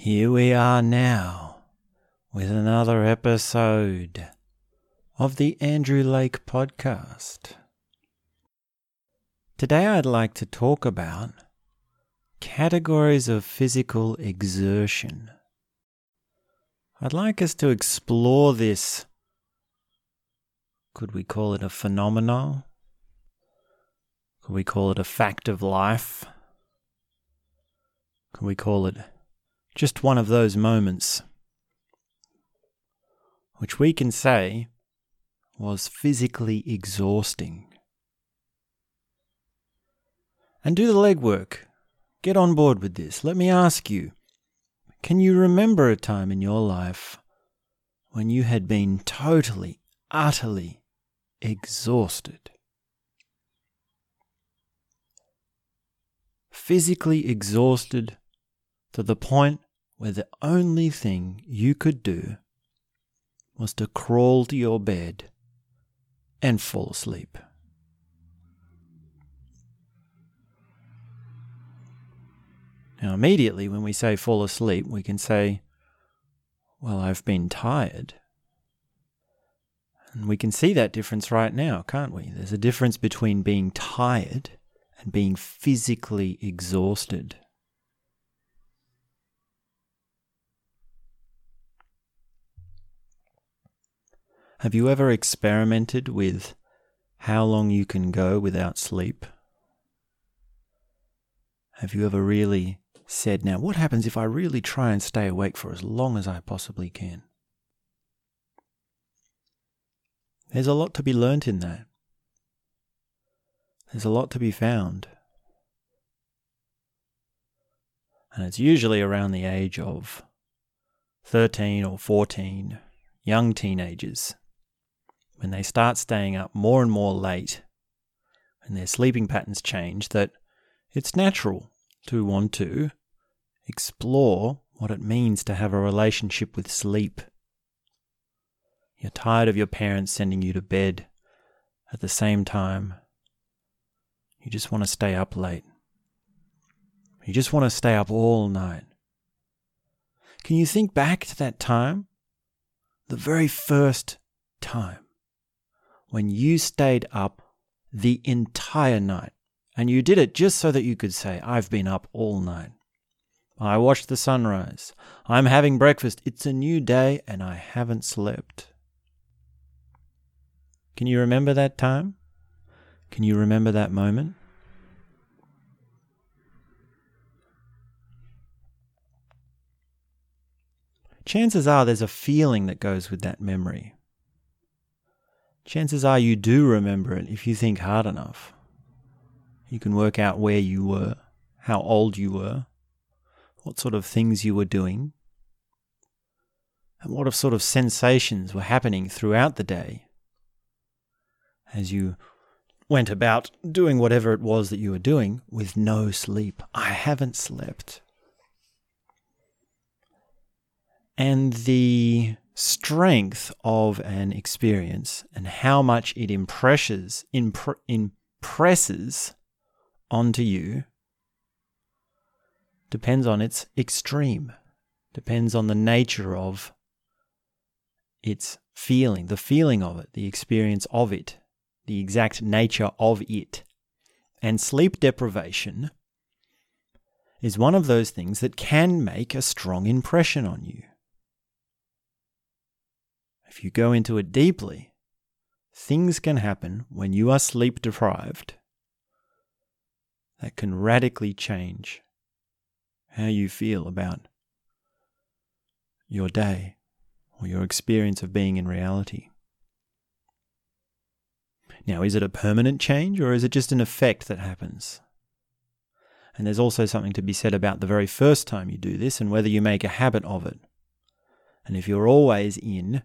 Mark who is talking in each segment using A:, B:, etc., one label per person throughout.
A: Here we are now with another episode of the Andrew Lake Podcast. Today I'd like to talk about categories of physical exertion. I'd like us to explore this. Could we call it a phenomenon? Could we call it a fact of life? Could we call it just one of those moments which we can say was physically exhausting. And do the legwork. Get on board with this. Let me ask you can you remember a time in your life when you had been totally, utterly exhausted? Physically exhausted to the point where the only thing you could do was to crawl to your bed and fall asleep. Now, immediately when we say fall asleep, we can say, Well, I've been tired. And we can see that difference right now, can't we? There's a difference between being tired and being physically exhausted. Have you ever experimented with how long you can go without sleep? Have you ever really said, now what happens if I really try and stay awake for as long as I possibly can? There's a lot to be learnt in that. There's a lot to be found. And it's usually around the age of 13 or 14, young teenagers when they start staying up more and more late and their sleeping patterns change, that it's natural to want to explore what it means to have a relationship with sleep. You're tired of your parents sending you to bed at the same time. You just want to stay up late. You just want to stay up all night. Can you think back to that time? The very first time when you stayed up the entire night. And you did it just so that you could say, I've been up all night. I watched the sunrise. I'm having breakfast. It's a new day and I haven't slept. Can you remember that time? Can you remember that moment? Chances are there's a feeling that goes with that memory chances are you do remember it if you think hard enough. You can work out where you were, how old you were, what sort of things you were doing, and what sort of sensations were happening throughout the day as you went about doing whatever it was that you were doing with no sleep. I haven't slept. And the strength of an experience and how much it impresses impre- impresses onto you depends on its extreme depends on the nature of its feeling the feeling of it the experience of it the exact nature of it. And sleep deprivation is one of those things that can make a strong impression on you if you go into it deeply, things can happen when you are sleep deprived that can radically change how you feel about your day or your experience of being in reality. Now, is it a permanent change or is it just an effect that happens? And there's also something to be said about the very first time you do this and whether you make a habit of it. And if you're always in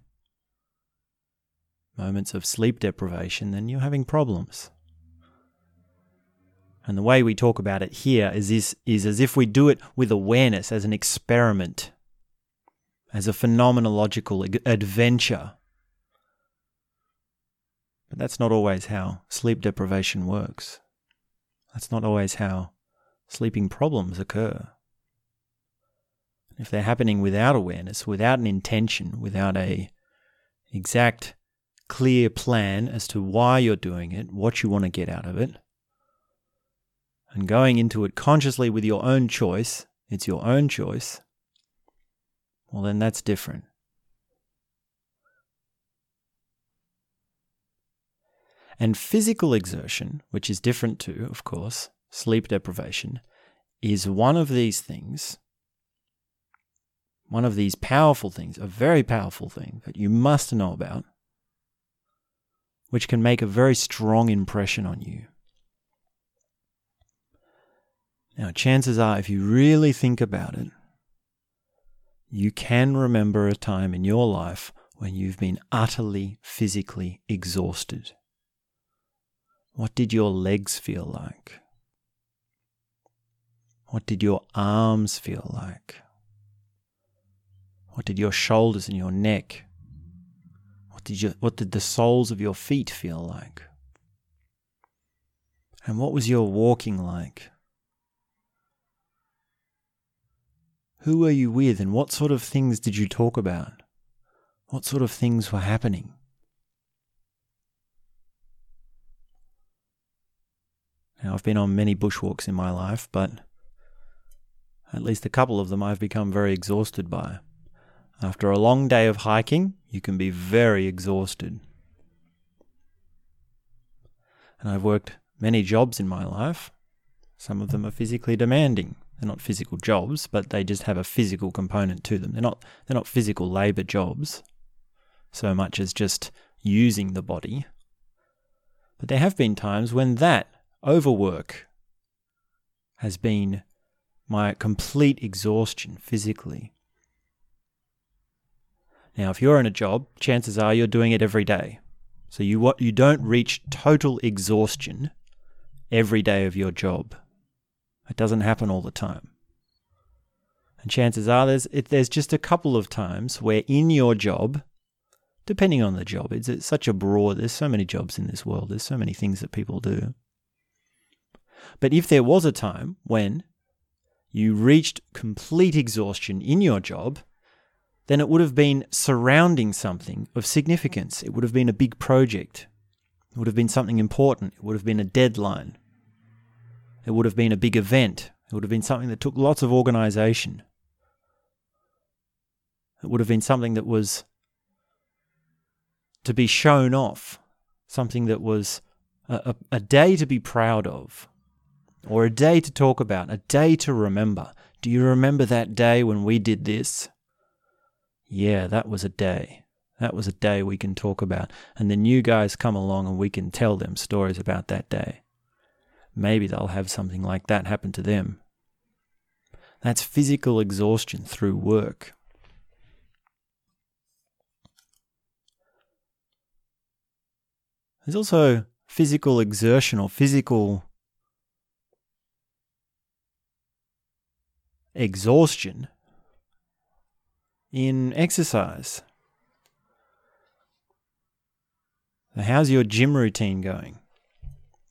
A: moments of sleep deprivation, then you're having problems. And the way we talk about it here is, this, is as if we do it with awareness as an experiment, as a phenomenological adventure. But that's not always how sleep deprivation works. That's not always how sleeping problems occur. if they're happening without awareness, without an intention, without a exact clear plan as to why you're doing it, what you want to get out of it, and going into it consciously with your own choice, it's your own choice, well, then that's different. And physical exertion, which is different to, of course, sleep deprivation, is one of these things, one of these powerful things, a very powerful thing that you must know about, which can make a very strong impression on you. Now, chances are, if you really think about it, you can remember a time in your life when you've been utterly physically exhausted. What did your legs feel like? What did your arms feel like? What did your shoulders and your neck? What did, you, what did the soles of your feet feel like? And what was your walking like? Who were you with and what sort of things did you talk about? What sort of things were happening? Now, I've been on many bushwalks in my life, but at least a couple of them I've become very exhausted by. After a long day of hiking, you can be very exhausted. And I've worked many jobs in my life. Some of them are physically demanding. They're not physical jobs, but they just have a physical component to them. They're not they're not physical labor jobs so much as just using the body. But there have been times when that overwork has been my complete exhaustion physically. Now, if you're in a job, chances are you're doing it every day. So you what you don't reach total exhaustion every day of your job. It doesn't happen all the time. And chances are there's, it, there's just a couple of times where in your job, depending on the job, it's, it's such a broad, there's so many jobs in this world, there's so many things that people do. But if there was a time when you reached complete exhaustion in your job, then it would have been surrounding something of significance. It would have been a big project. It would have been something important. It would have been a deadline. It would have been a big event. It would have been something that took lots of organization. It would have been something that was to be shown off, something that was a, a, a, day to be proud of, or a day to talk about, a day to remember. Do you remember that day when we did this? Yeah, that was a day. That was a day we can talk about. And the new guys come along and we can tell them stories about that day maybe they'll have something like that happen to them. That's physical exhaustion through work. There's also physical exertion or physical exhaustion in exercise. How's your gym routine going?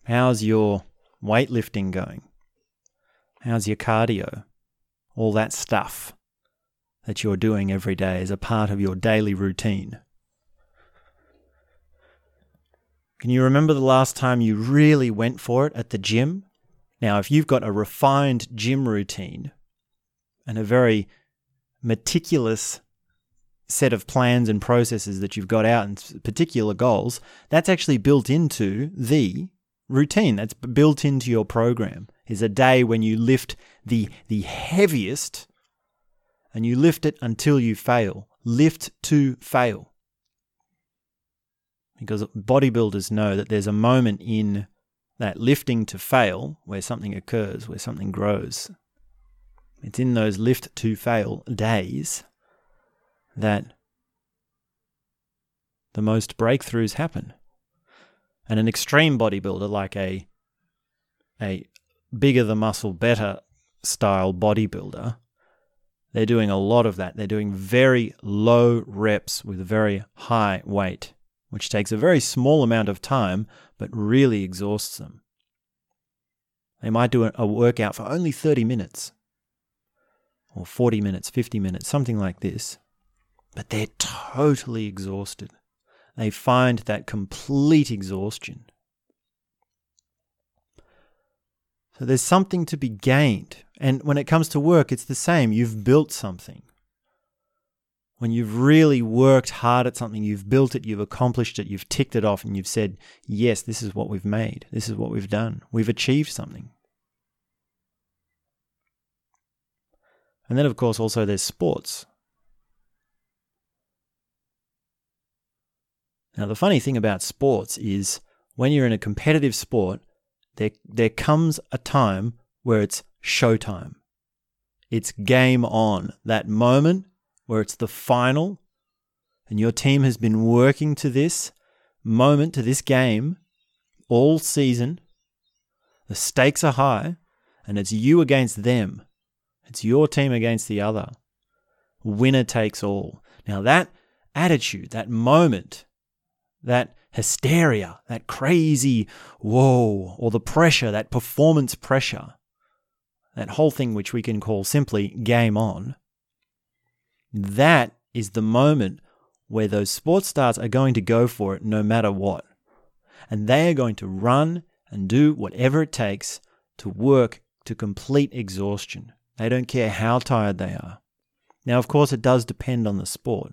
A: How's your weightlifting going? How's your cardio? All that stuff that you're doing every day as a part of your daily routine. Can you remember the last time you really went for it at the gym? Now, if you've got a refined gym routine and a very meticulous set of plans and processes that you've got out and particular goals, that's actually built into the routine. That's built into your program. Is a day when you lift the the heaviest and you lift it until you fail. Lift to fail. Because bodybuilders know that there's a moment in that lifting to fail where something occurs where something grows it's in those lift to fail days that the most breakthroughs happen. And an extreme bodybuilder like a a bigger the muscle better style bodybuilder they're doing a lot of that. They're doing very low reps with very high weight which takes a very small amount of time but really exhausts them. They might do a workout for only 30 minutes or 40 minutes, 50 minutes, something like this. But they're totally exhausted. They find that complete exhaustion. So there's something to be gained. And when it comes to work, it's the same. You've built something. When you've really worked hard at something, you've built it, you've accomplished it, you've ticked it off, and you've said, Yes, this is what we've made. This is what we've done. We've achieved something. And then, of course, also there's sports. Now, the funny thing about sports is when you're in a competitive sport, there, there comes a time where it's showtime. It's game on. That moment where it's the final and your team has been working to this moment, to this game all season. The stakes are high and it's you against them. It's your team against the other. Winner takes all. Now, that attitude, that moment, that hysteria, that crazy whoa, or the pressure, that performance pressure, that whole thing which we can call simply game on, that is the moment where those sports stars are going to go for it no matter what. And they are going to run and do whatever it takes to work to complete exhaustion. They don't care how tired they are. Now, of course, it does depend on the sport.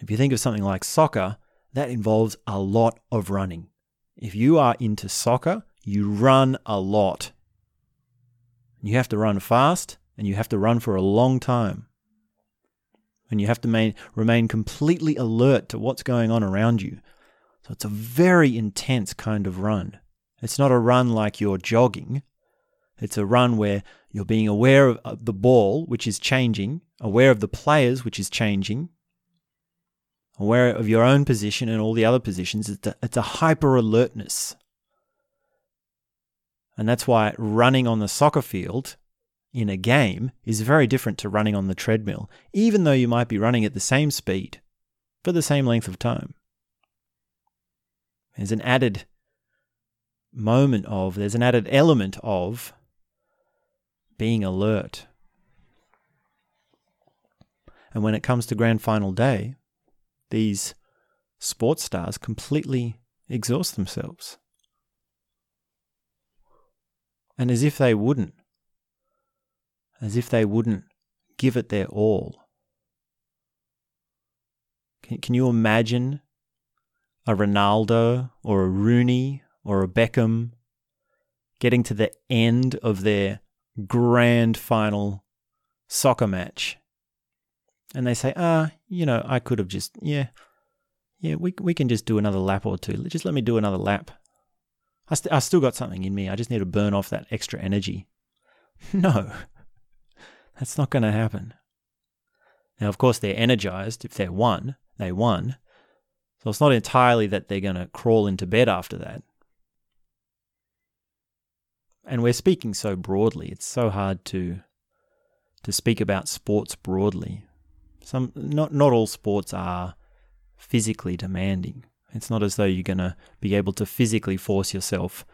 A: If you think of something like soccer, that involves a lot of running. If you are into soccer, you run a lot. You have to run fast and you have to run for a long time. And you have to main, remain completely alert to what's going on around you. So it's a very intense kind of run. It's not a run like you're jogging. It's a run where you're being aware of the ball, which is changing, aware of the players, which is changing, aware of your own position and all the other positions. It's a, it's a hyper alertness. And that's why running on the soccer field in a game is very different to running on the treadmill, even though you might be running at the same speed for the same length of time. There's an added moment of, there's an added element of being alert. And when it comes to grand final day, these sports stars completely exhaust themselves. And as if they wouldn't, as if they wouldn't give it their all. Can, can you imagine a Ronaldo or a Rooney or a Beckham getting to the end of their grand final soccer match and they say, ah, you know, I could have just, yeah, yeah, we we can just do another lap or two. Just let me do another lap. I, st- I still got something in me. I just need to burn off that extra energy. No, that's not going to happen. Now, of course, they're energized. If they're won, they won. So it's not entirely that they're going to crawl into bed after that. And we're speaking so broadly. It's so hard to to speak about sports broadly some not not all sports are physically demanding. It's not as though you're going to be able to physically force yourself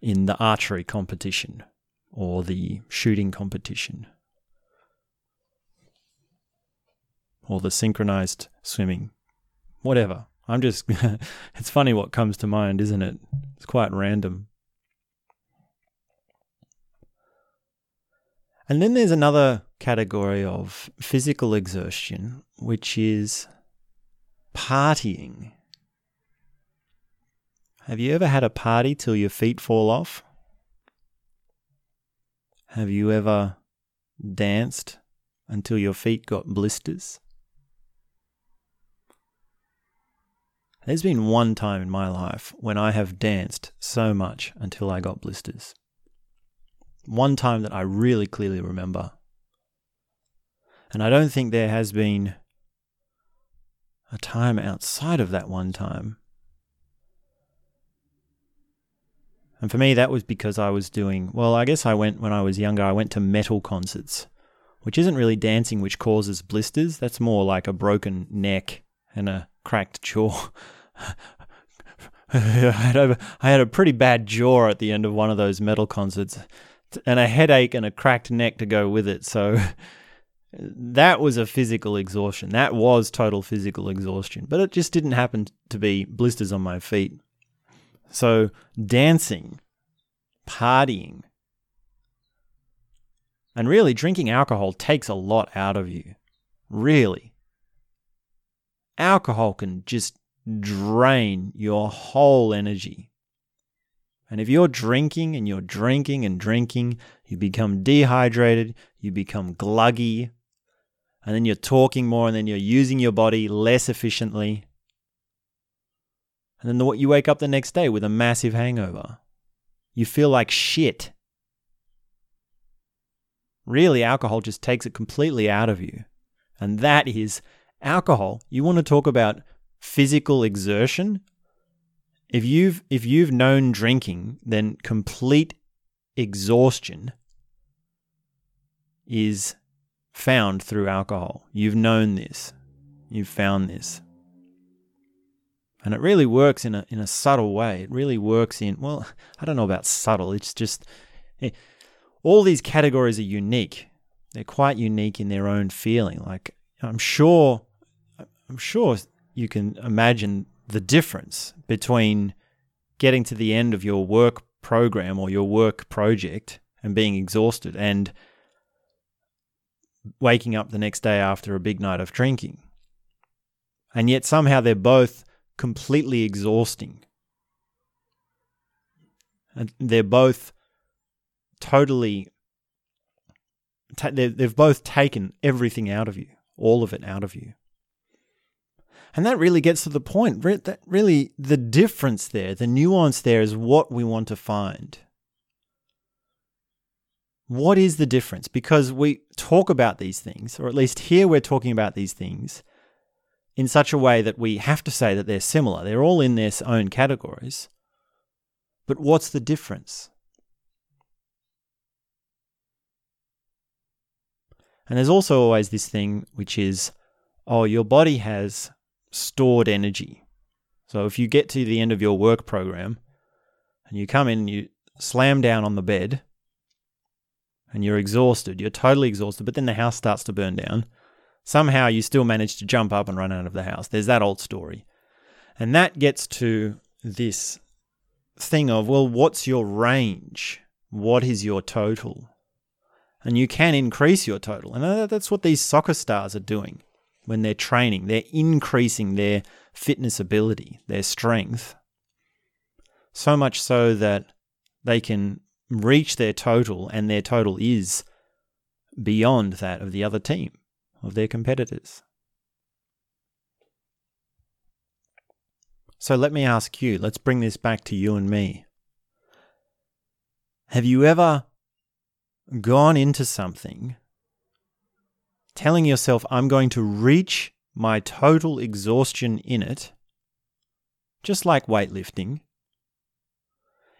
A: in the archery competition or the shooting competition or the synchronized swimming. Whatever. I'm just it's funny what comes to mind, isn't it? It's quite random. And then there's another category of physical exertion, which is partying. Have you ever had a party till your feet fall off? Have you ever danced until your feet got blisters? There's been one time in my life when I have danced so much until I got blisters. One time that I really clearly remember. And I don't think there has been a time outside of that one time. And for me, that was because I was doing, well, I guess I went when I was younger, I went to metal concerts, which isn't really dancing which causes blisters. That's more like a broken neck and a cracked jaw. I, had a, pretty bad jaw at the end of one of those metal concerts and a headache and a cracked neck to go with it. So that was a physical exhaustion. That was total physical exhaustion. But it just didn't happen to be blisters on my feet. So dancing, partying, and really drinking alcohol takes a lot out of you. Really. Alcohol can just drain your whole energy. And if you're drinking and you're drinking and drinking, you become dehydrated, you become gluggy, and then you're talking more and then you're using your body less efficiently. And then the, you wake up the next day with a massive hangover. You feel like shit. Really, alcohol just takes it completely out of you. And that is alcohol. You want to talk about physical exertion? If you've if you've known drinking, then complete exhaustion is found through alcohol. You've known this. You've found this. And it really works in a in a subtle way. It really works in well, I don't know about subtle. It's just eh, all these categories are unique. They're quite unique in their own feeling. Like I'm sure I'm sure you can imagine the difference between getting to the end of your work program or your work project and being exhausted and waking up the next day after a big night of drinking. And yet somehow they're both completely exhausting. And they're both totally, they've both taken everything out of you, all of it out of you. And that really gets to the point. That really, the difference there, the nuance there is what we want to find. What is the difference? Because we talk about these things, or at least here we're talking about these things in such a way that we have to say that they're similar. They're all in their own categories. But what's the difference? And there's also always this thing which is, oh, your body has stored energy. So if you get to the end of your work program and you come in and you slam down on the bed and you're exhausted, you're totally exhausted, but then the house starts to burn down, somehow you still manage to jump up and run out of the house. There's that old story. And that gets to this thing of, well, what's your range? What is your total? And you can increase your total. And that's what these soccer stars are doing when they're training. They're increasing their fitness ability, their strength, so much so that they can reach their total, and their total is beyond that of the other team, of their competitors. So let me ask you, let's bring this back to you and me. Have you ever gone into something telling yourself, I'm going to reach my total exhaustion in it, just like weightlifting,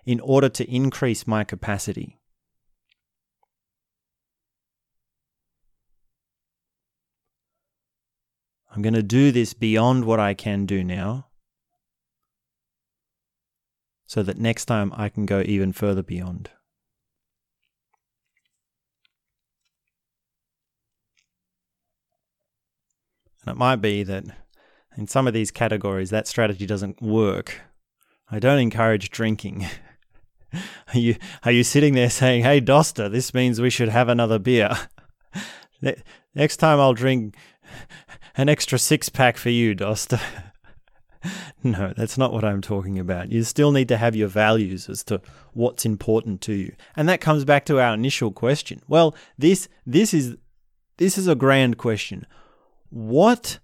A: in order to increase my capacity. I'm going to do this beyond what I can do now so that next time I can go even further beyond. And it might be that in some of these categories, that strategy doesn't work. I don't encourage drinking. are you are you sitting there saying, "Hey, Doster, this means we should have another beer"? Next time, I'll drink an extra six pack for you, Doster. no, that's not what I'm talking about. You still need to have your values as to what's important to you, and that comes back to our initial question. Well, this this is this is a grand question what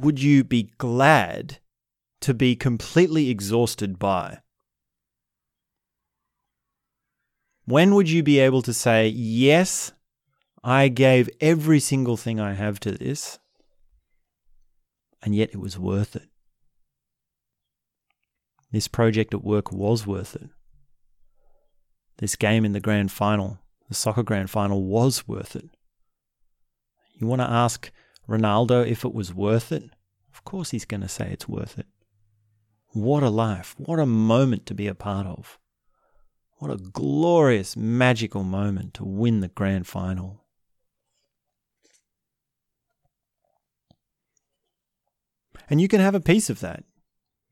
A: would you be glad to be completely exhausted by? When would you be able to say, Yes, I gave every single thing I have to this, and yet it was worth it? This project at work was worth it. This game in the grand final, the soccer grand final, was worth it. You want to ask Ronaldo, if it was worth it, of course he's going to say it's worth it. What a life. What a moment to be a part of. What a glorious, magical moment to win the grand final. And you can have a piece of that.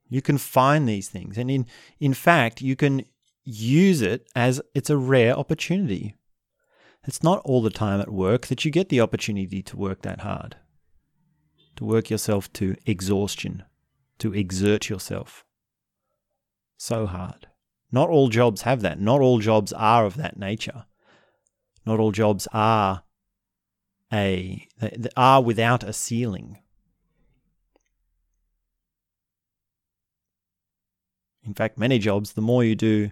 A: You can find these things. And in, in fact, you can use it as it's a rare opportunity. It's not all the time at work that you get the opportunity to work that hard, to work yourself to exhaustion, to exert yourself so hard. Not all jobs have that. Not all jobs are of that nature. Not all jobs are a are without a ceiling. In fact, many jobs, the more you do,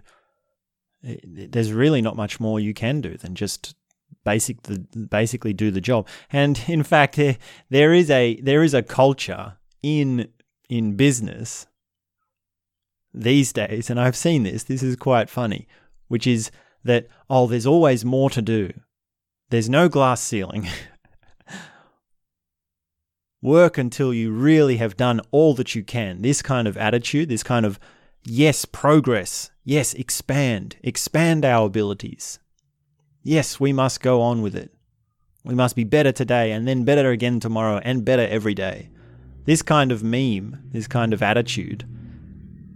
A: there's really not much more you can do than just basic the, basically do the job. And in fact, there, there is a there is a culture in in business these days, and I've seen this. This is quite funny, which is that oh, there's always more to do. There's no glass ceiling. Work until you really have done all that you can. This kind of attitude, this kind of yes, progress. Yes, expand. Expand our abilities. Yes, we must go on with it. We must be better today and then better again tomorrow and better every day. This kind of meme, this kind of attitude,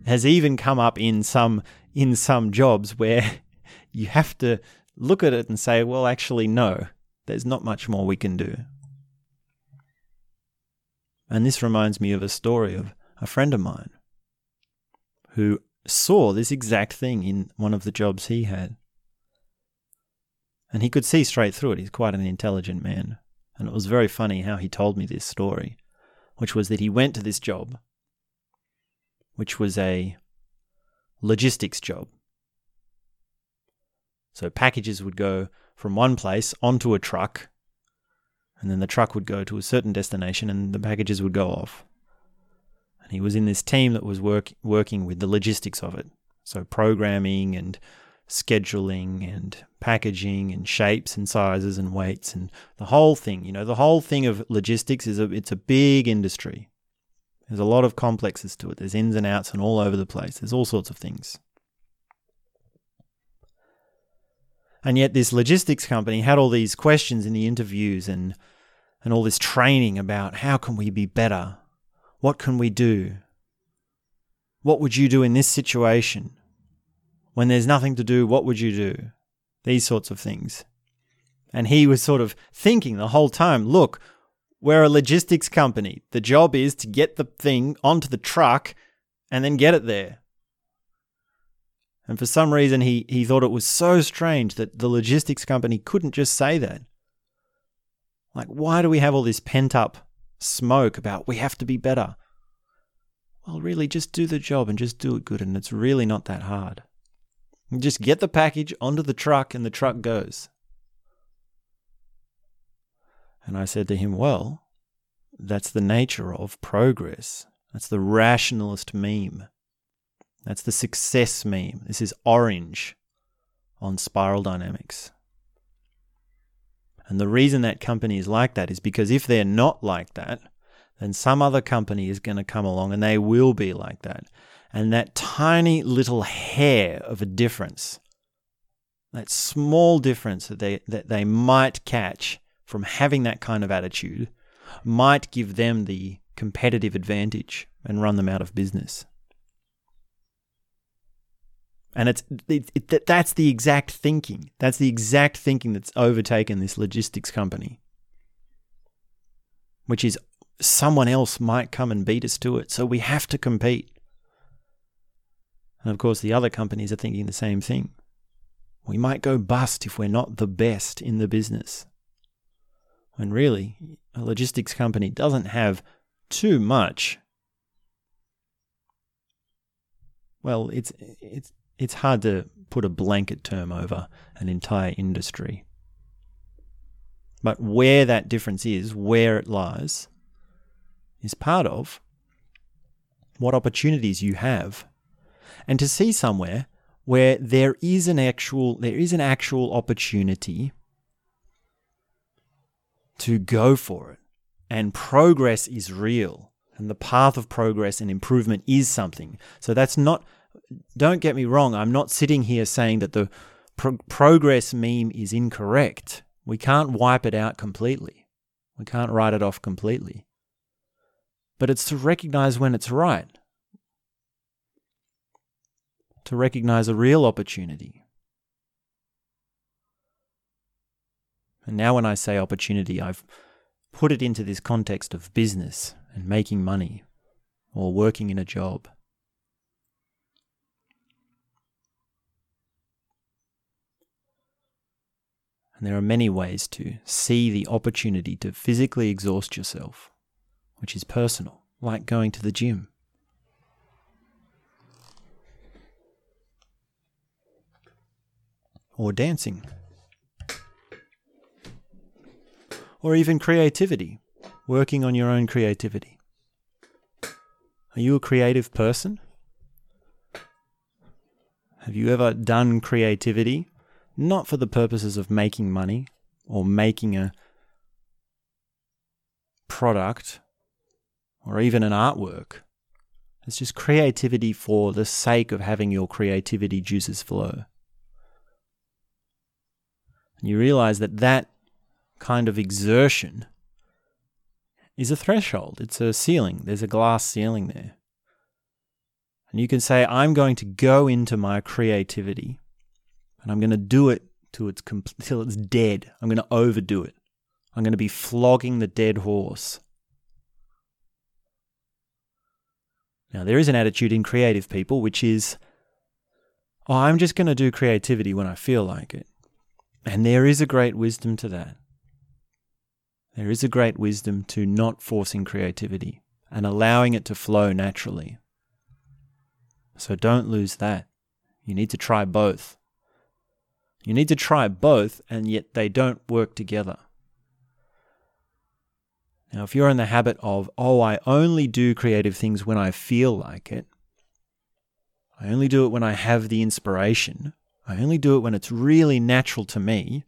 A: has even come up in some in some jobs where you have to look at it and say, well, actually, no, there's not much more we can do. And this reminds me of a story of a friend of mine who saw this exact thing in one of the jobs he had. And he could see straight through it. He's quite an intelligent man. And it was very funny how he told me this story, which was that he went to this job, which was a logistics job. So packages would go from one place onto a truck, and then the truck would go to a certain destination and the packages would go off. And he was in this team that was work, working with the logistics of it. So programming and scheduling and packaging and shapes and sizes and weights and the whole thing. You know, the whole thing of logistics is a it's a big industry. There's a lot of complexes to it. There's ins and outs and all over the place. There's all sorts of things. And yet this logistics company had all these questions in the interviews and and all this training about how can we be better? What can we do? What would you do in this situation? When there's nothing to do, what would you do? These sorts of things. And he was sort of thinking the whole time look, we're a logistics company. The job is to get the thing onto the truck and then get it there. And for some reason, he, he thought it was so strange that the logistics company couldn't just say that. Like, why do we have all this pent up smoke about we have to be better? Well, really, just do the job and just do it good, and it's really not that hard. Just get the package onto the truck and the truck goes. And I said to him, Well, that's the nature of progress. That's the rationalist meme. That's the success meme. This is orange on spiral dynamics. And the reason that company is like that is because if they're not like that, then some other company is going to come along and they will be like that. And that tiny little hair of a difference, that small difference that they, that they might catch from having that kind of attitude, might give them the competitive advantage and run them out of business. And it's it, it, that's the exact thinking. That's the exact thinking that's overtaken this logistics company, which is someone else might come and beat us to it, so we have to compete. And of course, the other companies are thinking the same thing. We might go bust if we're not the best in the business. When really, a logistics company doesn't have too much. Well, it's it's it's hard to put a blanket term over an entire industry. But where that difference is, where it lies, is part of what opportunities you have and to see somewhere where there is an actual there is an actual opportunity to go for it and progress is real and the path of progress and improvement is something so that's not don't get me wrong, I'm not sitting here saying that the pro- progress meme is incorrect. We can't wipe it out completely. We can't write it off completely. But it's to recognize when it's right, to recognize a real opportunity. And now, when I say opportunity, I've put it into this context of business and making money or working in a job. And there are many ways to see the opportunity to physically exhaust yourself, which is personal, like going to the gym. Or dancing. Or even creativity, working on your own creativity. Are you a creative person? Have you ever done creativity not for the purposes of making money or making a product or even an artwork? It's just creativity for the sake of having your creativity juices flow. And you realize that that kind of exertion is a threshold, it's a ceiling. There's a glass ceiling there. And you can say, I'm going to go into my creativity and I'm going to do it till it's, till it's dead. I'm going to overdo it. I'm going to be flogging the dead horse. Now, there is an attitude in creative people which is, oh, I'm just going to do creativity when I feel like it. And there is a great wisdom to that. There is a great wisdom to not forcing creativity and allowing it to flow naturally. So don't lose that. You need to try both. You need to try both, and yet they don't work together. Now, if you're in the habit of, oh, I only do creative things when I feel like it, I only do it when I have the inspiration, I only do it when it's really natural to me,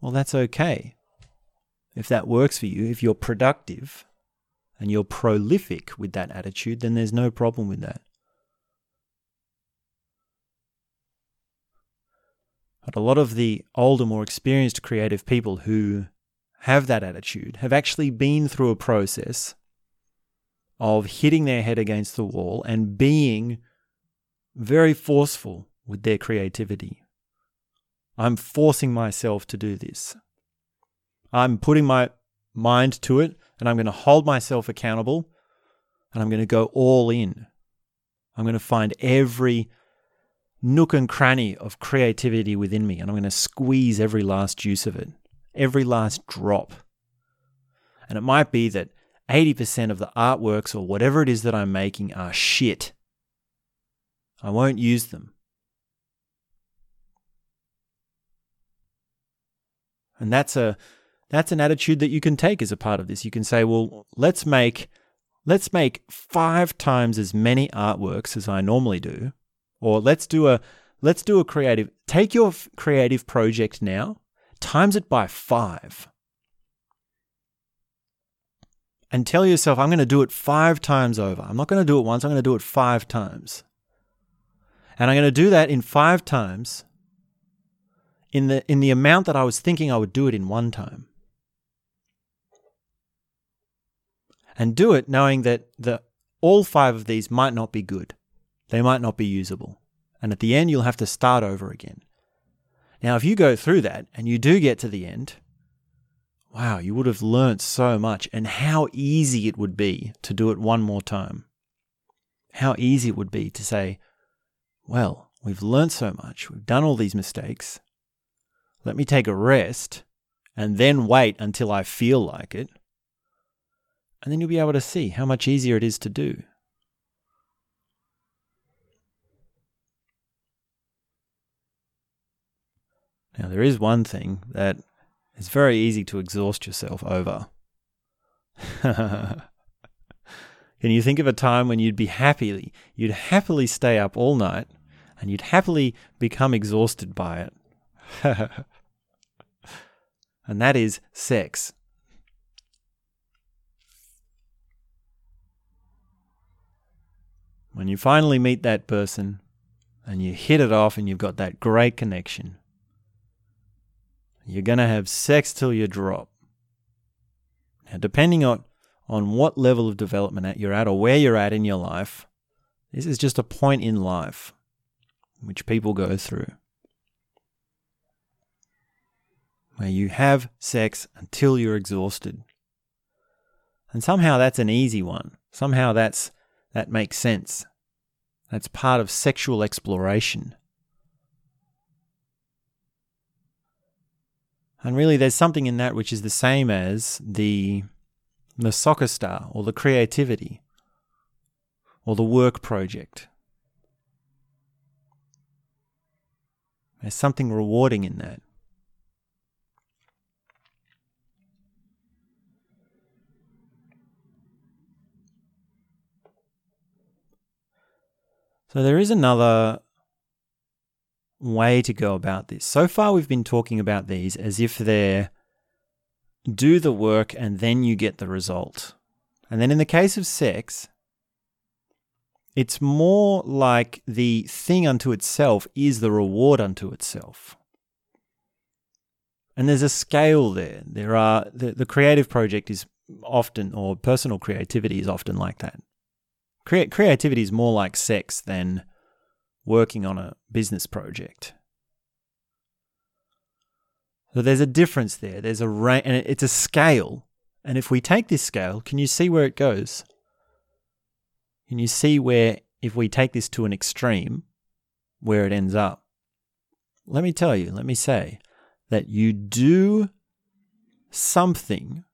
A: well, that's okay if that works for you, if you're productive and you're prolific with that attitude, then there's no problem with that. But a lot of the older, more experienced creative people who have that attitude have actually been through a process of hitting their head against the wall and being very forceful with their creativity. I'm forcing myself to do this. I'm putting my mind to it and I'm going to hold myself accountable and I'm going to go all in. I'm going to find every nook and cranny of creativity within me and I'm going to squeeze every last juice of it, every last drop. And it might be that 80% of the artworks or whatever it is that I'm making are shit. I won't use them. And that's a that's an attitude that you can take as a part of this. You can say, well, let's make let's make five times as many artworks as I normally do, or let's do a let's do a creative. Take your creative project now, times it by five, and tell yourself, I'm going to do it five times over. I'm not going to do it once. I'm going to do it five times, and I'm going to do that in five times. In the in the amount that I was thinking I would do it in one time. and do it knowing that the, all five of these might not be good. They might not be usable. And at the end, you'll have to start over again. Now, if you go through that and you do get to the end, wow, you would have learnt so much and how easy it would be to do it one more time. How easy it would be to say, well, we've learnt so much, we've done all these mistakes. Let me take a rest and then wait until I feel like it and then you'll be able to see how much easier it is to do. Now, there is one thing that is very easy to exhaust yourself over. Can you think of a time when you'd be happily, you'd happily stay up all night and you'd happily become exhausted by it? and that is sex. when you finally meet that person and you hit it off and you've got that great connection, you're going to have sex till you drop. Now, depending on, on what level of development you're at or where you're at in your life, this is just a point in life which people go through. Where you have sex until you're exhausted. And somehow that's an easy one. Somehow that's that makes sense. That's part of sexual exploration. And really, there's something in that which is the same as the, the soccer star or the creativity or the work project. There's something rewarding in that. So there is another way to go about this. So far, we've been talking about these as if they're do the work and then you get the result. And then in the case of sex, it's more like the thing unto itself is the reward unto itself. And there's a scale there. There are the, the creative project is often, or personal creativity is often like that. Cre- creativity is more like sex than working on a business project. So there's a difference there. There's a range, and it's a scale. And if we take this scale, can you see where it goes? Can you see where, if we take this to an extreme, where it ends up? Let me tell you, let me say that you do something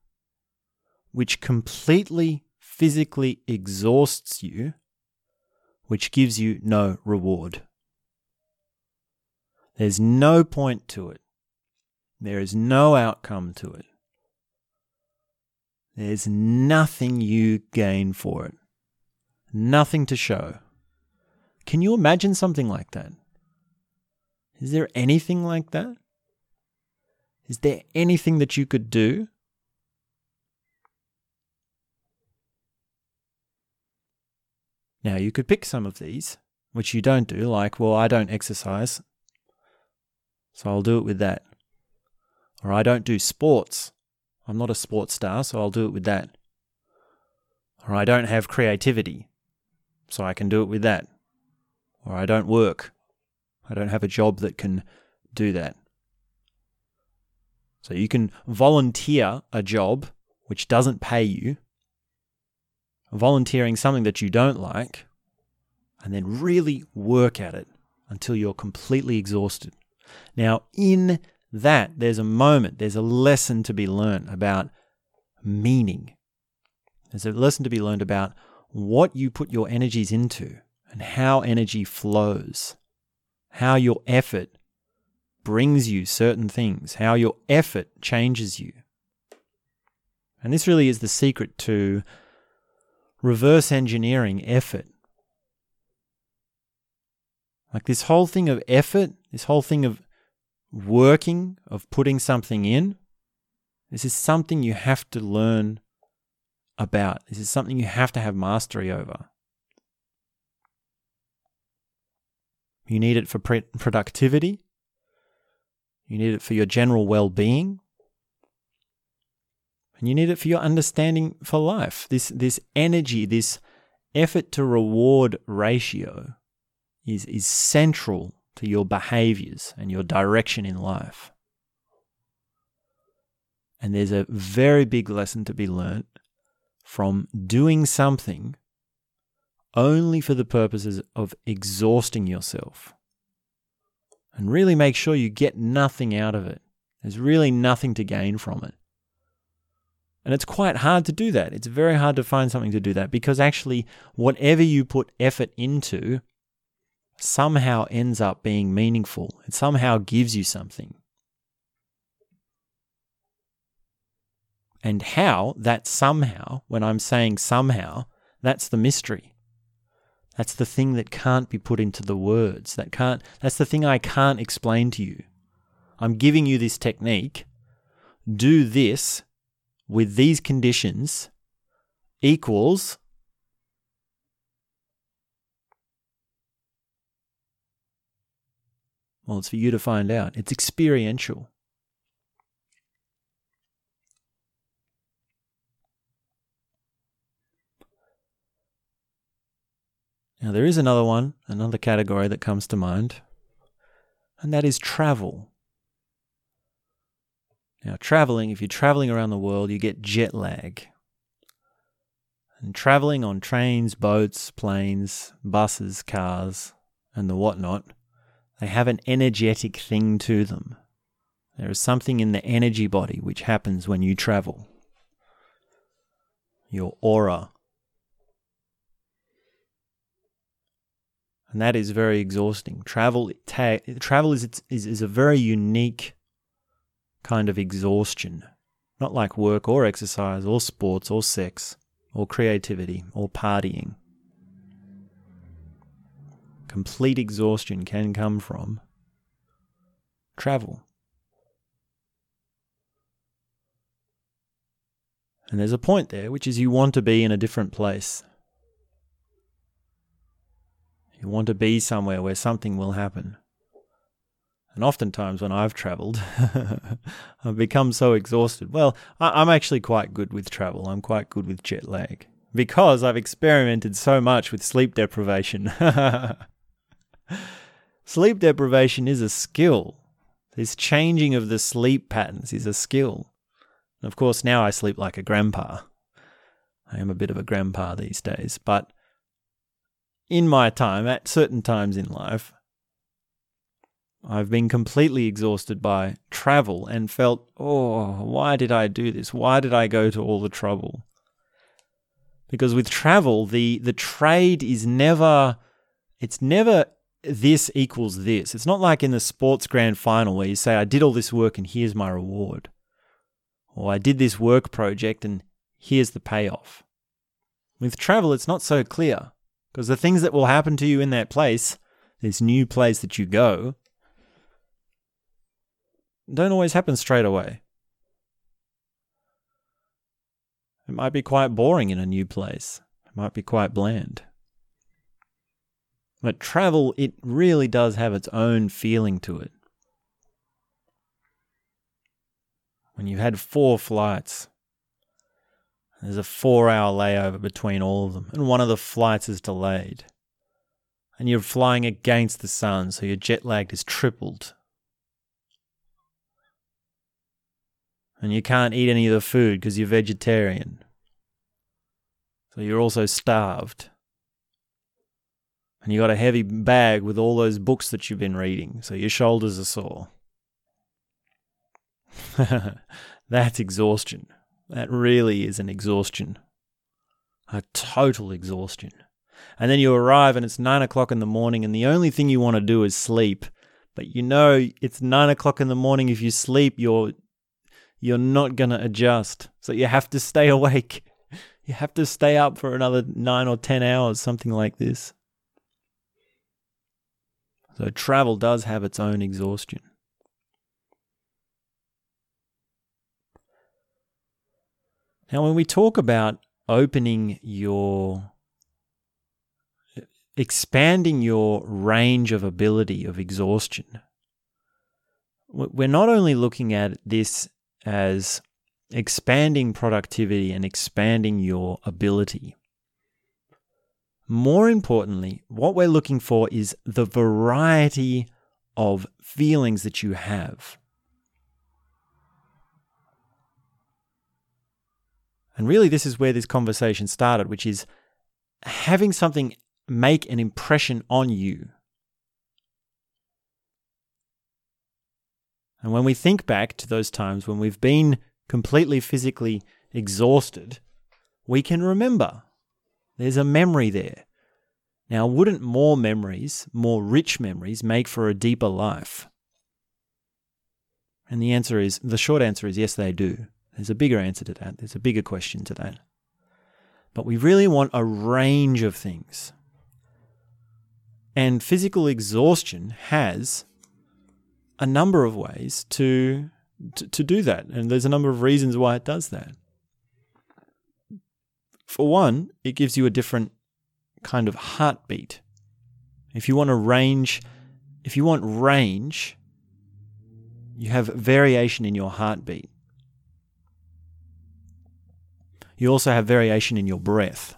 A: which completely physically exhausts you, which gives you no reward. There's no point to it. There is no outcome to it. There's nothing you gain for it. Nothing to show. Can you imagine something like that? Is there anything like that? Is there anything that you could do Now, you could pick some of these, which you don't do, like, well, I don't exercise, so I'll do it with that. Or I don't do sports. I'm not a sports star, so I'll do it with that. Or I don't have creativity, so I can do it with that. Or I don't work. I don't have a job that can do that. So you can volunteer a job which doesn't pay you volunteering something that you don't like, and then really work at it until you're completely exhausted. Now, in that, there's a moment, there's a lesson to be learned about meaning. There's a lesson to be learned about what you put your energies into and how energy flows, how your effort brings you certain things, how your effort changes you. And this really is the secret to reverse engineering effort. Like this whole thing of effort, this whole thing of working, of putting something in, this is something you have to learn about. This is something you have to have mastery over. You need it for productivity. You need it for your general well being. And you need it for your understanding for life. This, this energy, this effort to reward ratio is, is central to your behaviors and your direction in life. And there's a very big lesson to be learnt from doing something only for the purposes of exhausting yourself. And really make sure you get nothing out of it. There's really nothing to gain from it. And it's quite hard to do that. It's very hard to find something to do that because actually, whatever you put effort into somehow ends up being meaningful. It somehow gives you something. And how that somehow, when I'm saying somehow, that's the mystery. That's the thing that can't be put into the words. That can't that's the thing I can't explain to you. I'm giving you this technique. Do this with these conditions equals Well, it's for you to find out. It's experiential. Now, there is another one, another category that comes to mind, and that is travel. Now, traveling, if you're traveling around the world, you get jet lag. And traveling on trains, boats, planes, buses, cars, and the whatnot, they have an energetic thing to them. There is something in the energy body which happens when you travel. Your aura. And that is very exhausting. Travel, ta- travel is, is, is a very unique kind of exhaustion. Not like work or exercise or sports or sex or creativity or partying. Complete exhaustion can come from travel. And there's a point there, which is you want to be in a different place. You want to be somewhere where something will happen. And oftentimes, when I've traveled, I've become so exhausted. Well, I- am actually quite good with travel. I'm quite good with jet lag because I've experimented so much with sleep deprivation. sleep deprivation is a skill. This changing of the sleep patterns is a skill. And of course, now I sleep like a grandpa. I am a bit of a grandpa these days, but in my time, at certain times in life, I've been completely exhausted by travel and felt, oh, why did I do this? Why did I go to all the trouble? Because with travel, the, the trade is never, it's never this equals this. It's not like in the sports grand final where you say, I did all this work and here's my reward. Or I did this work project and here's the payoff. With travel, it's not so clear because the things that will happen to you in that place, this new place that you go, don't always happen straight away. It might be quite boring in a new place. It might be quite bland. But travel, it really does have its own feeling to it. When you've had four flights, there's a four hour layover between all of them, and one of the flights is delayed. And you're flying against the sun, so your jet lag is tripled and you can't eat any of the food because you're vegetarian. So you're also starved. And you got a heavy bag with all those books that you've been reading, so your shoulders are sore. That's exhaustion. That really is an exhaustion. A total exhaustion. And then you arrive and it's nine o'clock in the morning, and the only thing you want to do is sleep. But you know it's nine o'clock in the morning. If you sleep, you're you're not going to adjust. So you have to stay awake. You have to stay up for another nine or 10 hours, something like this. So travel does have its own exhaustion. Now, when we talk about opening your, expanding your range of ability of exhaustion, we're not only looking at this as expanding productivity and expanding your ability. More importantly, what we're looking for is the variety of feelings that you have. And really, this is where this conversation started, which is having something make an impression on you. And when we think back to those times when we've been completely physically exhausted, we can remember. There's a memory there. Now, wouldn't more memories, more rich memories, make for a deeper life? And the answer is the short answer is yes, they do. There's a bigger answer to that. There's a bigger question to that. But we really want a range of things. And physical exhaustion has a number of ways to, to, to do that. And there's a number of reasons why it does that. For one, it gives you a different kind of heartbeat. If you want range, if you want range, you have variation in your heartbeat. You also have variation in your breath.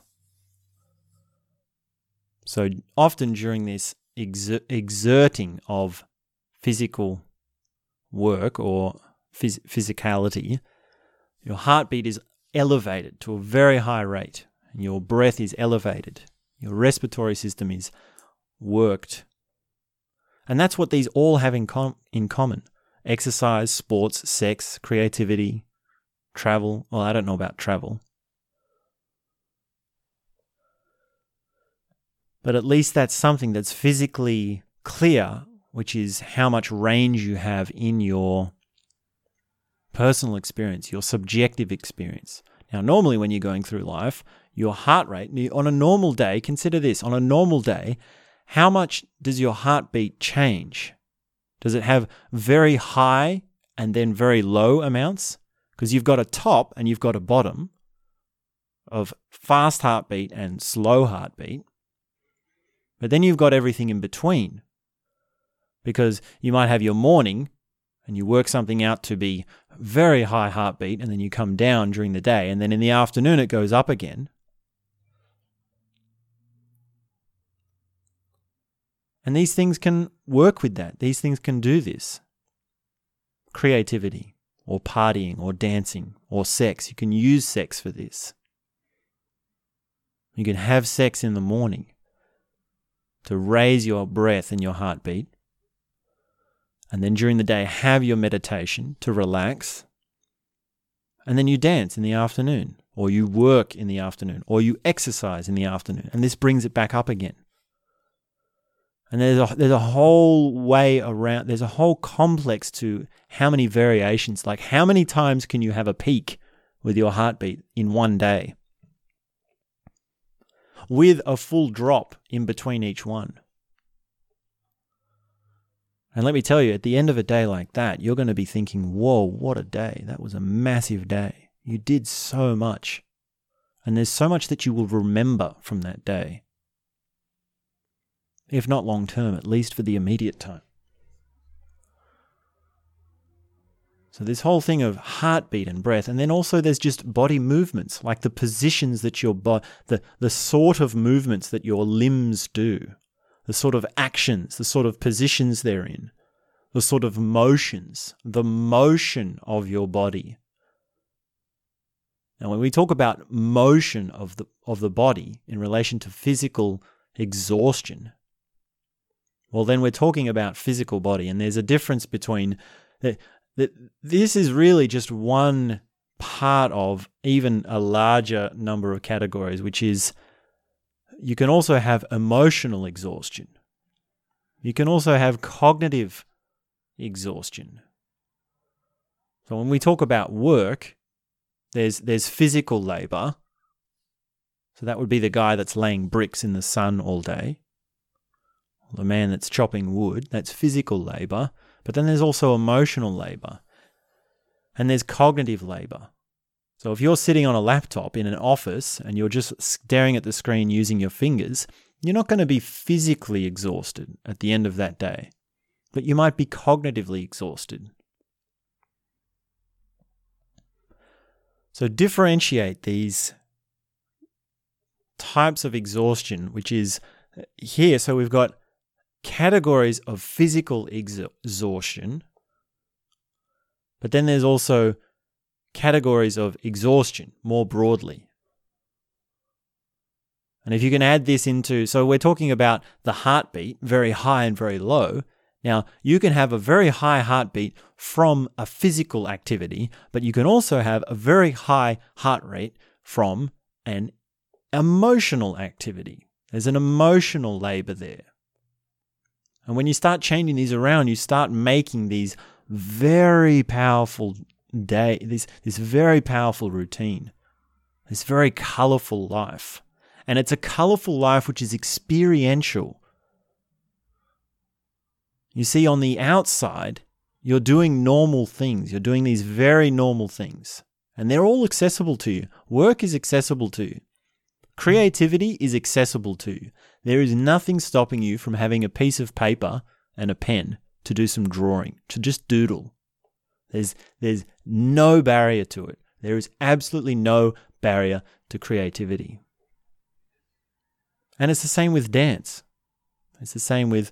A: So often during this exer- exerting of physical work or phys- physicality, your heartbeat is elevated to a very high rate, and your breath is elevated. Your respiratory system is worked. And that's what these all have in, com- in common exercise, sports, sex, creativity, travel. Well, I don't know about travel. But at least that's something that's physically clear, which is how much range you have in your personal experience, your subjective experience. Now, normally when you're going through life, your heart rate, on a normal day, consider this on a normal day, how much does your heartbeat change? Does it have very high and then very low amounts? Because you've got a top and you've got a bottom of fast heartbeat and slow heartbeat. But then you've got everything in between. Because you might have your morning and you work something out to be very high heartbeat and then you come down during the day and then in the afternoon it goes up again. And these things can work with that. These things can do this. Creativity, or partying, or dancing, or sex. You can use sex for this. You can have sex in the morning to raise your breath and your heartbeat. And then during the day, have your meditation to relax. And then you dance in the afternoon, or you work in the afternoon, or you exercise in the afternoon. And this brings it back up again. And there's a, there's a whole way around, there's a whole complex to how many variations, like how many times can you have a peak with your heartbeat in one day? With a full drop in between each one. And let me tell you, at the end of a day like that, you're going to be thinking, whoa, what a day. That was a massive day. You did so much. And there's so much that you will remember from that day if not long term, at least for the immediate time. So, this whole thing of heartbeat and breath, and then also there's just body movements, like the positions that your body, the, the sort of movements that your limbs do, the sort of actions, the sort of positions they're in, the sort of motions, the motion of your body. Now, when we talk about motion of the, of the body in relation to physical exhaustion, well, then we're talking about physical body, and there's a difference between eh, that. This is really just one part of even a larger number of categories, which is you can also have emotional exhaustion. You can also have cognitive exhaustion. So when we talk about work, there's there's physical labor. So that would be the guy that's laying bricks in the sun all day the man that's chopping wood, that's physical labor, but then there's also emotional labor. And there's cognitive labor. So if you're sitting on a laptop in an office and you're just staring at the screen using your fingers, you're not going to be physically exhausted at the end of that day, but you might be cognitively exhausted. So differentiate these types of exhaustion, which is uh, here. So we've got categories of physical exhaustion, but then there's also categories of exhaustion more broadly. And if you can add this into, so we're talking about the heartbeat, very high and very low. Now, you can have a very high heartbeat from a physical activity, but you can also have a very high heart rate from an emotional activity. There's an emotional labor there. And when you start changing these around, you start making these very powerful day, this, this very powerful routine, this very colorful life. And it's a colorful life which is experiential. You see, on the outside, you're doing normal things. You're doing these very normal things. And they're all accessible to you. Work is accessible to you. Creativity is accessible to you. There is nothing stopping you from having a piece of paper and a pen to do some drawing, to just doodle. There's, there's no barrier to it. There is absolutely no barrier to creativity. And it's the same with dance. It's the same with,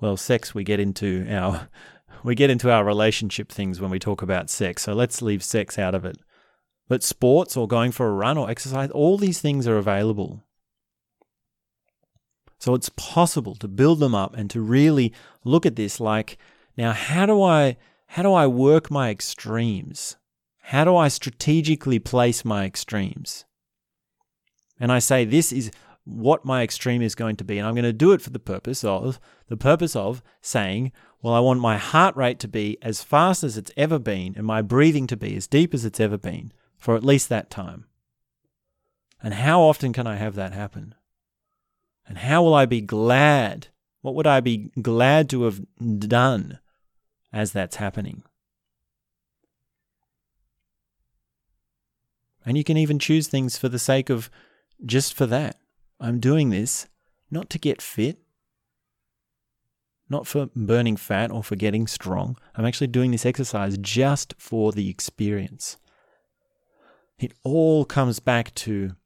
A: well, sex. We get into our we get into our relationship things when we talk about sex. So let's leave sex out of it. But sports or going for a run or exercise, all these things are available. So it's possible to build them up and to really look at this like, now how do I how do I work my extremes? How do I strategically place my extremes? And I say this is what my extreme is going to be and I'm going to do it for the purpose of the purpose of saying, well, I want my heart rate to be as fast as it's ever been and my breathing to be as deep as it's ever been for at least that time. And how often can I have that happen? And how will I be glad? What would I be glad to have done as that's happening? And you can even choose things for the sake of just for that. I'm doing this not to get fit, not for burning fat or for getting strong. I'm actually doing this exercise just for the experience. It all comes back to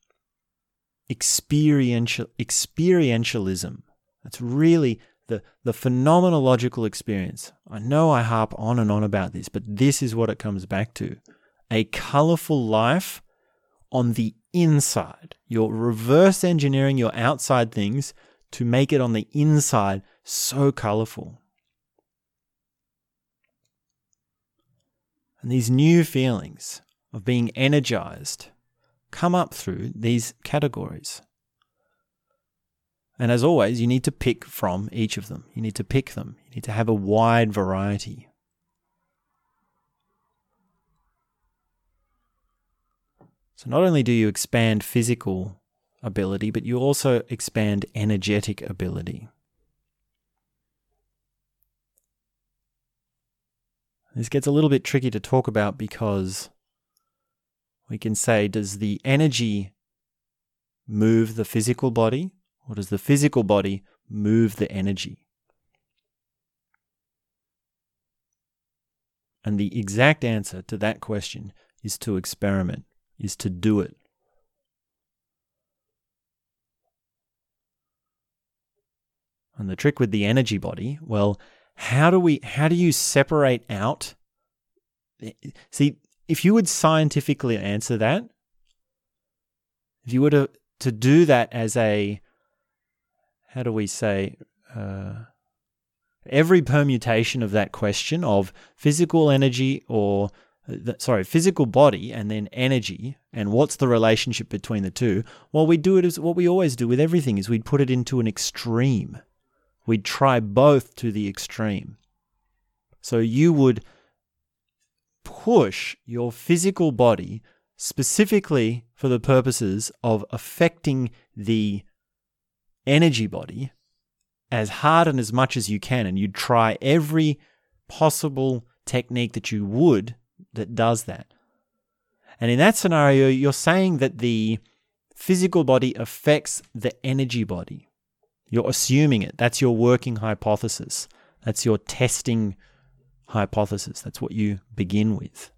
A: experiential experientialism. That's really the the phenomenological experience. I know I harp on and on about this, but this is what it comes back to. A colorful life on the inside. You're reverse engineering your outside things to make it on the inside so colorful. And these new feelings of being energized come up through these categories. And as always, you need to pick from each of them. You need to pick them. You need to have a wide variety. So, not only do you expand physical ability, but you also expand energetic ability. This gets a little bit tricky to talk about because we can say, does the energy move the physical body, or does the physical body move the energy? And the exact answer to that question is to experiment, is to do it. And the trick with the energy body, well, how do we how do you separate out see if you would scientifically answer that, if you were to, to do that as a, how do we say, uh, every permutation of that question of physical energy or sorry, physical body and then energy, and what's the relationship between the two? Well, we do it as what we always do with everything is we'd put it into an extreme. We'd try both to the extreme. So you would push your physical body specifically for the purposes of affecting the energy body as hard and as much as you can. And you try every possible technique that you would that does that. And in that scenario, you're saying that the physical body affects the energy body. You're assuming it. That's your working hypothesis. That's your testing hypothesis. That's what you begin with.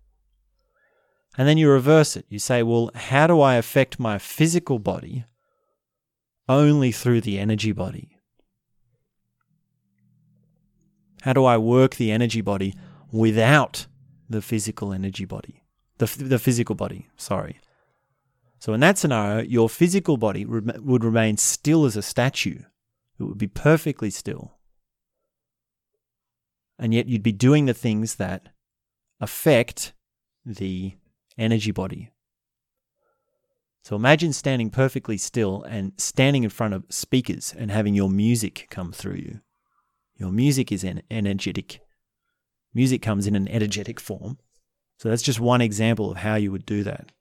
A: And then you reverse it. You say, well, how do I affect my physical body only through the energy body? How do I work the energy body without the physical energy body? The, the physical body, sorry. So in that scenario, your physical body would remain still as a statue. It would be perfectly still and yet you'd be doing the things that affect the energy body. So imagine standing perfectly still and standing in front of speakers and having your music come through you. Your music is an energetic. Music comes in an energetic form. So that's just one example of how you would do that.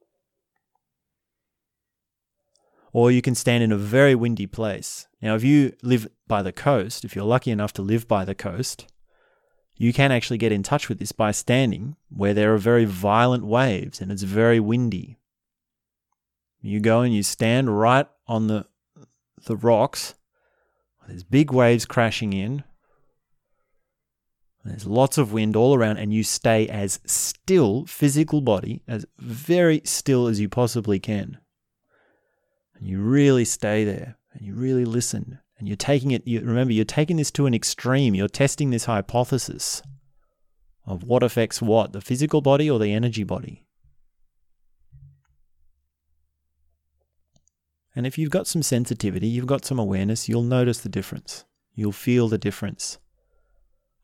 A: Or you can stand in a very windy place. Now, if you live by the coast, if you're lucky enough to live by the coast, you can actually get in touch with this by standing where there are very violent waves and it's very windy. You go and you stand right on the the rocks. There's big waves crashing in. There's lots of wind all around, and you stay as still, physical body, as very still as you possibly can. And you really stay there and you really listen. And you're taking it, you, remember, you're taking this to an extreme. You're testing this hypothesis of what affects what, the physical body or the energy body. And if you've got some sensitivity, you've got some awareness, you'll notice the difference. You'll feel the difference.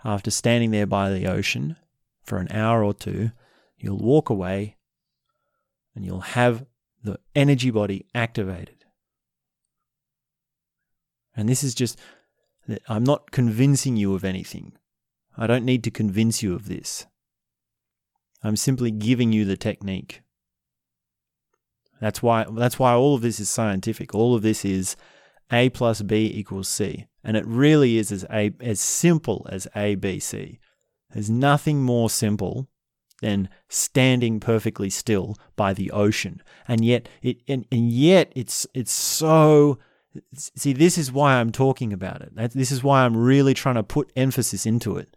A: After standing there by the ocean for an hour or two, you'll walk away and you'll have the energy body activated. And this is just, I'm not convincing you of anything. I don't need to convince you of this. I'm simply giving you the technique. That's why that's why all of this is scientific. All of this is A plus B equals C. And it really is as a as simple as A, B, C. There's nothing more simple than standing perfectly still by the ocean. And yet it and, and yet it's it's so see this is why I'm talking about it. This is why I'm really trying to put emphasis into it.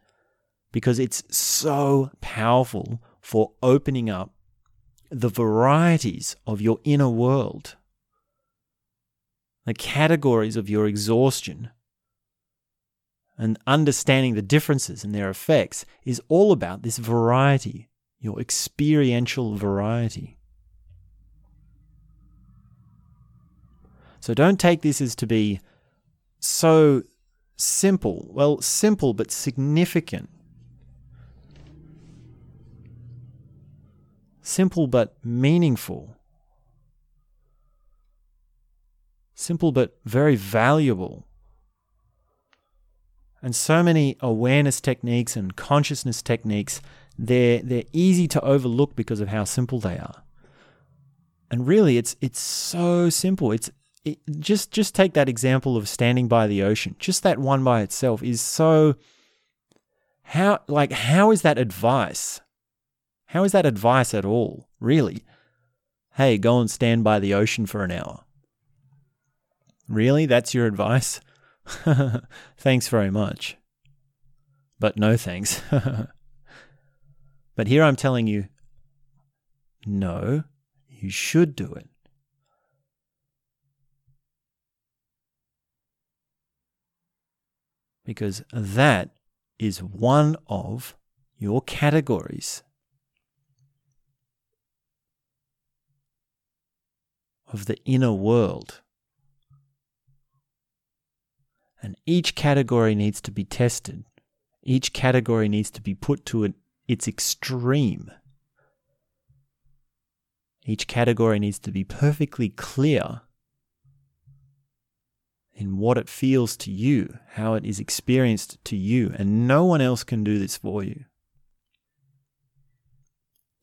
A: Because it's so powerful for opening up the varieties of your inner world, the categories of your exhaustion, and understanding the differences and their effects is all about this variety, your experiential variety. So don't take this as to be so simple. Well, simple but significant. Simple but meaningful. Simple but very valuable. And so many awareness techniques and consciousness techniques, they're, they're easy to overlook because of how simple they are. And really, it's, it's so simple. It's it, just just take that example of standing by the ocean. Just that one by itself is so how like how is that advice? How is that advice at all, really? Hey, go and stand by the ocean for an hour. Really? That's your advice? thanks very much. But no thanks. but here I'm telling you no, you should do it. Because that is one of your categories of the inner world. And each category needs to be tested. Each category needs to be put to an, its extreme. Each category needs to be perfectly clear in what it feels to you, how it is experienced to you, and no one else can do this for you.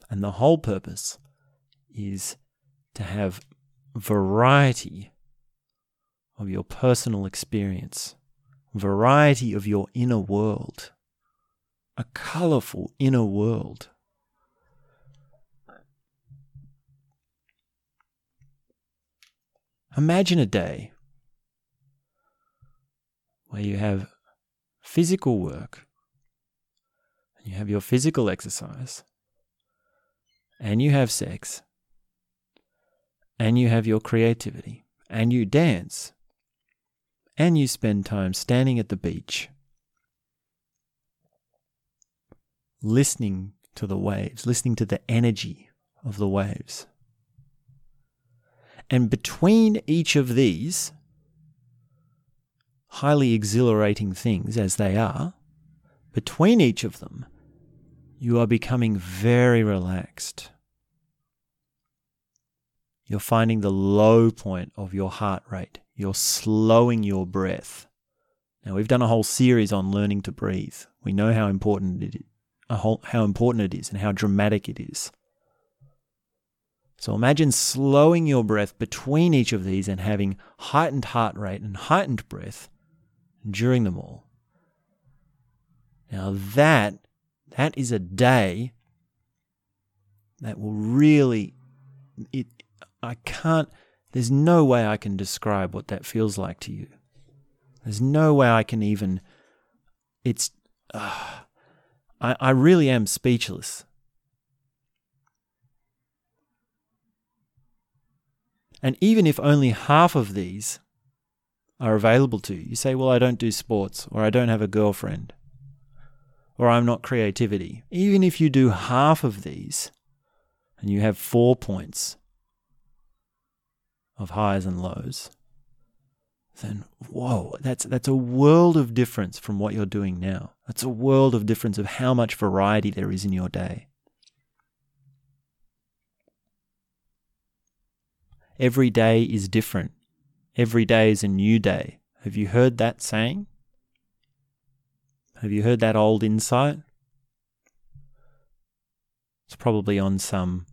A: And the whole purpose is to have variety of your personal experience, variety of your inner world, a colorful inner world. Imagine a day where you have physical work, and you have your physical exercise, and you have sex, and you have your creativity, and you dance, and you spend time standing at the beach, listening to the waves, listening to the energy of the waves. And between each of these highly exhilarating things as they are, between each of them, you are becoming very relaxed you're finding the low point of your heart rate. You're slowing your breath. Now, we've done a whole series on learning to breathe. We know how important it is, how important it is and how dramatic it is. So imagine slowing your breath between each of these and having heightened heart rate and heightened breath during them all. Now that that is a day that will really it I can't, there's no way I can describe what that feels like to you. There's no way I can even, it's, uh, I, I really am speechless. And even if only half of these are available to you, you say, Well, I don't do sports, or I don't have a girlfriend, or I'm not creativity. Even if you do half of these and you have four points of highs and lows, then whoa, that's that's a world of difference from what you're doing now. That's a world of difference of how much variety there is in your day. Every day is different. Every day is a new day. Have you heard that saying? Have you heard that old insight? It's probably on some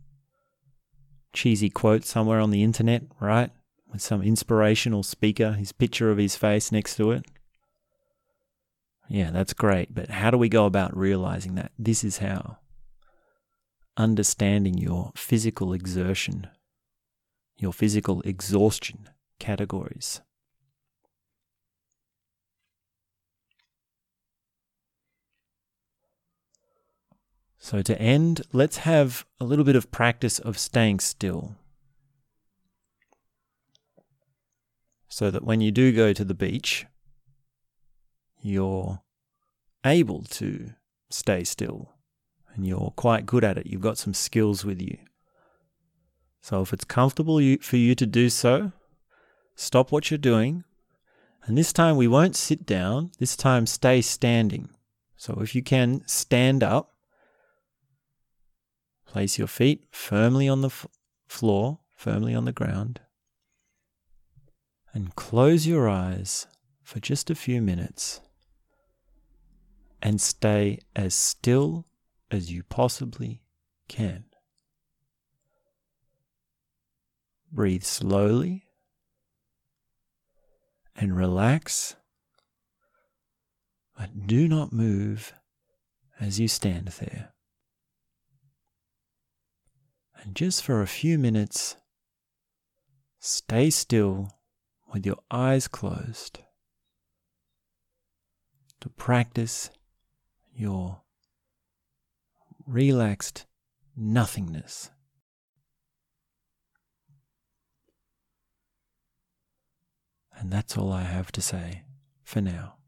A: cheesy quote somewhere on the internet, right? with some inspirational speaker, his picture of his face next to it. Yeah, that's great. But how do we go about realizing that? This is how. Understanding your physical exertion, your physical exhaustion categories. So, to end, let's have a little bit of practice of staying still. so that when you do go to the beach, you're able to stay still and you're quite good at it. You've got some skills with you. So if it's comfortable for you to do so, stop what you're doing. And this time we won't sit down, this time stay standing. So if you can, stand up. Place your feet firmly on the f- floor, firmly on the ground and close your eyes for just a few minutes and stay as still as you possibly can. Breathe slowly and relax, but do not move as you stand there. And just for a few minutes, stay still with your eyes closed to practice your relaxed nothingness. And that's all I have to say for now.